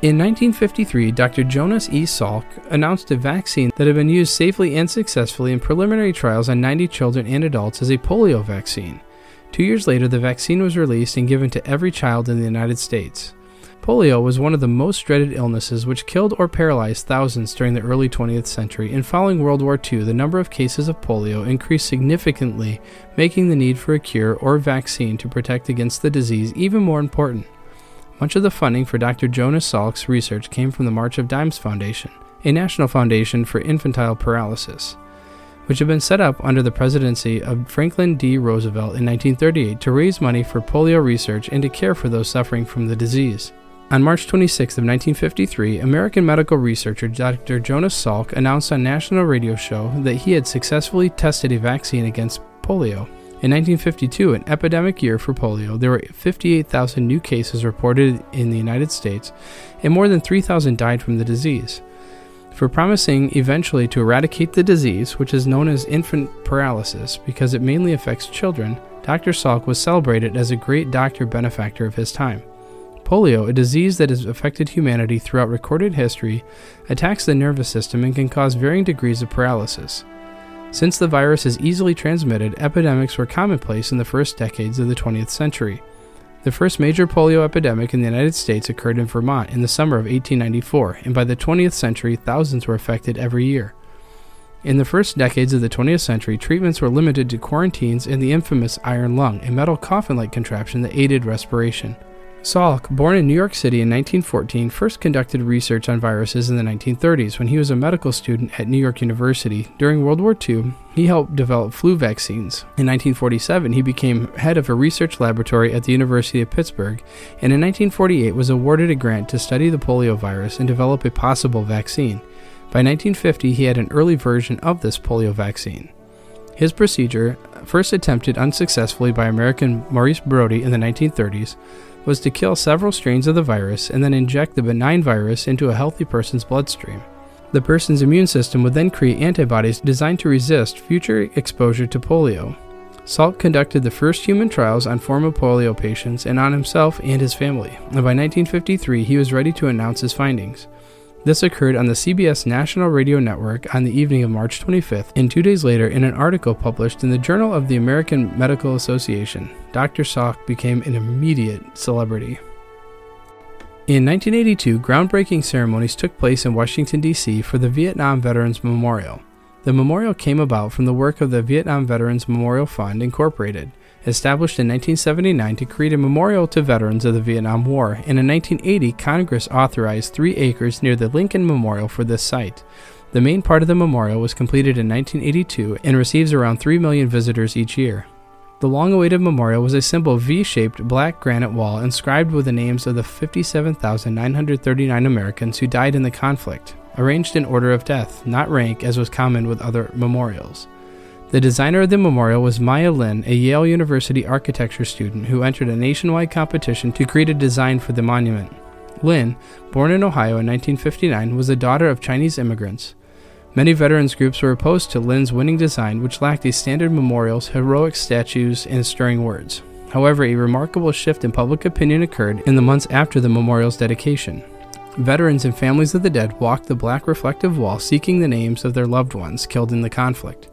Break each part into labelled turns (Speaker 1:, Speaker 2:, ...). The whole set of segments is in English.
Speaker 1: In 1953, Dr. Jonas E. Salk announced a vaccine that had been used safely and successfully in preliminary trials on 90 children and adults as a polio vaccine. Two years later, the vaccine was released and given to every child in the United States. Polio was one of the most dreaded illnesses which killed or paralyzed thousands during the early 20th century, and following World War II, the number of cases of polio increased significantly, making the need for a cure or vaccine to protect against the disease even more important. Much of the funding for Dr. Jonas Salk's research came from the March of Dimes Foundation, a national foundation for infantile paralysis, which had been set up under the presidency of Franklin D. Roosevelt in 1938 to raise money for polio research and to care for those suffering from the disease. On March 26 of 1953, American medical researcher Dr. Jonas Salk announced on national radio show that he had successfully tested a vaccine against polio. In 1952, an epidemic year for polio, there were 58,000 new cases reported in the United States, and more than 3,000 died from the disease. For promising eventually to eradicate the disease, which is known as infant paralysis because it mainly affects children, Dr. Salk was celebrated as a great doctor benefactor of his time. Polio, a disease that has affected humanity throughout recorded history, attacks the nervous system and can cause varying degrees of paralysis. Since the virus is easily transmitted, epidemics were commonplace in the first decades of the 20th century. The first major polio epidemic in the United States occurred in Vermont in the summer of 1894, and by the 20th century, thousands were affected every year. In the first decades of the 20th century, treatments were limited to quarantines and the infamous iron lung, a metal coffin like contraption that aided respiration. Salk, born in New York City in 1914, first conducted research on viruses in the 1930s when he was a medical student at New York University. During World War II, he helped develop flu vaccines. In 1947, he became head of a research laboratory at the University of Pittsburgh, and in 1948 was awarded a grant to study the polio virus and develop a possible vaccine. By 1950, he had an early version of this polio vaccine. His procedure, first attempted unsuccessfully by American Maurice Brodie in the 1930s, was to kill several strains of the virus and then inject the benign virus into a healthy person's bloodstream. The person's immune system would then create antibodies designed to resist future exposure to polio. Salk conducted the first human trials on former polio patients and on himself and his family, and by 1953 he was ready to announce his findings. This occurred on the CBS National Radio Network on the evening of March 25th, and two days later, in an article published in the Journal of the American Medical Association, Dr. Salk became an immediate celebrity. In 1982, groundbreaking ceremonies took place in Washington, D.C. for the Vietnam Veterans Memorial. The memorial came about from the work of the Vietnam Veterans Memorial Fund, Incorporated, established in 1979 to create a memorial to veterans of the Vietnam War, and in 1980, Congress authorized three acres near the Lincoln Memorial for this site. The main part of the memorial was completed in 1982 and receives around 3 million visitors each year. The long awaited memorial was a simple V shaped black granite wall inscribed with the names of the 57,939 Americans who died in the conflict, arranged in order of death, not rank as was common with other memorials. The designer of the memorial was Maya Lin, a Yale University architecture student who entered a nationwide competition to create a design for the monument. Lin, born in Ohio in 1959, was the daughter of Chinese immigrants. Many veterans groups were opposed to Lin's winning design, which lacked a standard memorials, heroic statues, and stirring words. However, a remarkable shift in public opinion occurred in the months after the memorial's dedication. Veterans and families of the dead walked the black reflective wall seeking the names of their loved ones killed in the conflict.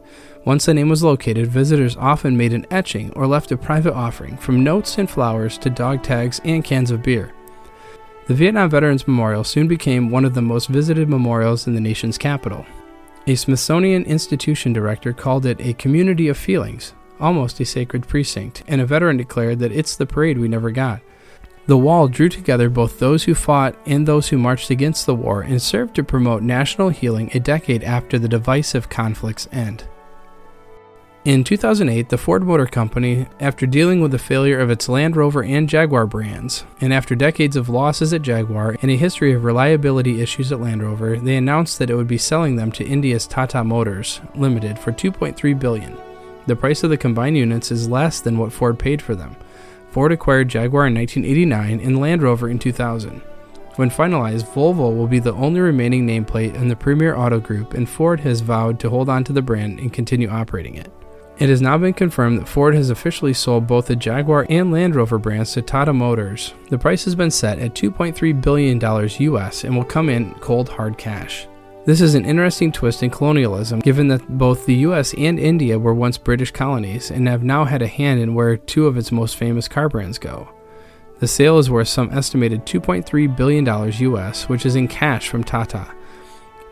Speaker 1: Once the name was located, visitors often made an etching or left a private offering, from notes and flowers to dog tags and cans of beer. The Vietnam Veterans Memorial soon became one of the most visited memorials in the nation's capital. A Smithsonian Institution director called it a community of feelings, almost a sacred precinct, and a veteran declared that it's the parade we never got. The wall drew together both those who fought and those who marched against the war and served to promote national healing a decade after the divisive conflict's end. In 2008, the Ford Motor Company, after dealing with the failure of its Land Rover and Jaguar brands, and after decades of losses at Jaguar and a history of reliability issues at Land Rover, they announced that it would be selling them to India's Tata Motors Limited for 2.3 billion. The price of the combined units is less than what Ford paid for them. Ford acquired Jaguar in 1989 and Land Rover in 2000. When finalized, Volvo will be the only remaining nameplate in the Premier Auto Group, and Ford has vowed to hold on to the brand and continue operating it. It has now been confirmed that Ford has officially sold both the Jaguar and Land Rover brands to Tata Motors. The price has been set at $2.3 billion US and will come in cold hard cash. This is an interesting twist in colonialism, given that both the US and India were once British colonies and have now had a hand in where two of its most famous car brands go. The sale is worth some estimated $2.3 billion US, which is in cash from Tata.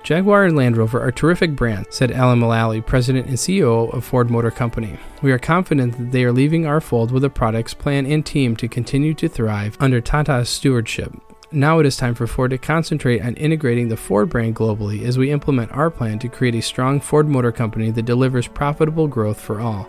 Speaker 1: Jaguar and Land Rover are terrific brands, said Alan Mulally, president and CEO of Ford Motor Company. We are confident that they are leaving our fold with a products, plan, and team to continue to thrive under Tata's stewardship. Now it is time for Ford to concentrate on integrating the Ford brand globally as we implement our plan to create a strong Ford Motor Company that delivers profitable growth for all.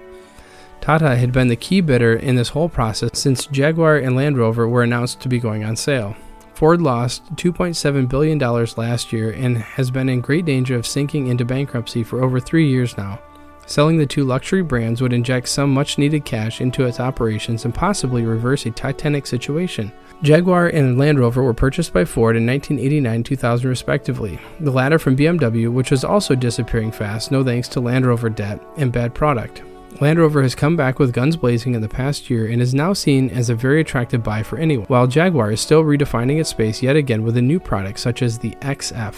Speaker 1: Tata had been the key bidder in this whole process since Jaguar and Land Rover were announced to be going on sale. Ford lost $2.7 billion last year and has been in great danger of sinking into bankruptcy for over three years now. Selling the two luxury brands would inject some much needed cash into its operations and possibly reverse a Titanic situation. Jaguar and Land Rover were purchased by Ford in 1989 and 2000 respectively, the latter from BMW, which was also disappearing fast, no thanks to Land Rover debt and bad product. Land Rover has come back with guns blazing in the past year and is now seen as a very attractive buy for anyone, while Jaguar is still redefining its space yet again with a new product such as the XF.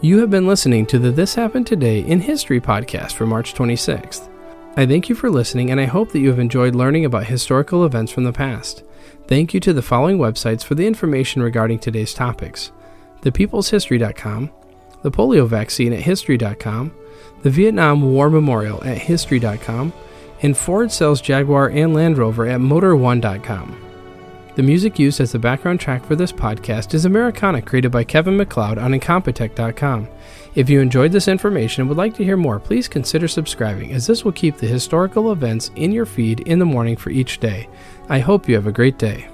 Speaker 1: You have been listening to the This Happened Today in History podcast for March 26th. I thank you for listening and I hope that you have enjoyed learning about historical events from the past. Thank you to the following websites for the information regarding today's topics thepeopleshistory.com, the polio vaccine at history.com, the Vietnam War Memorial at History.com, and Ford sells Jaguar and Land Rover at Motor1.com. The music used as the background track for this podcast is Americana, created by Kevin MacLeod on Incompetech.com. If you enjoyed this information and would like to hear more, please consider subscribing, as this will keep the historical events in your feed in the morning for each day. I hope you have a great day.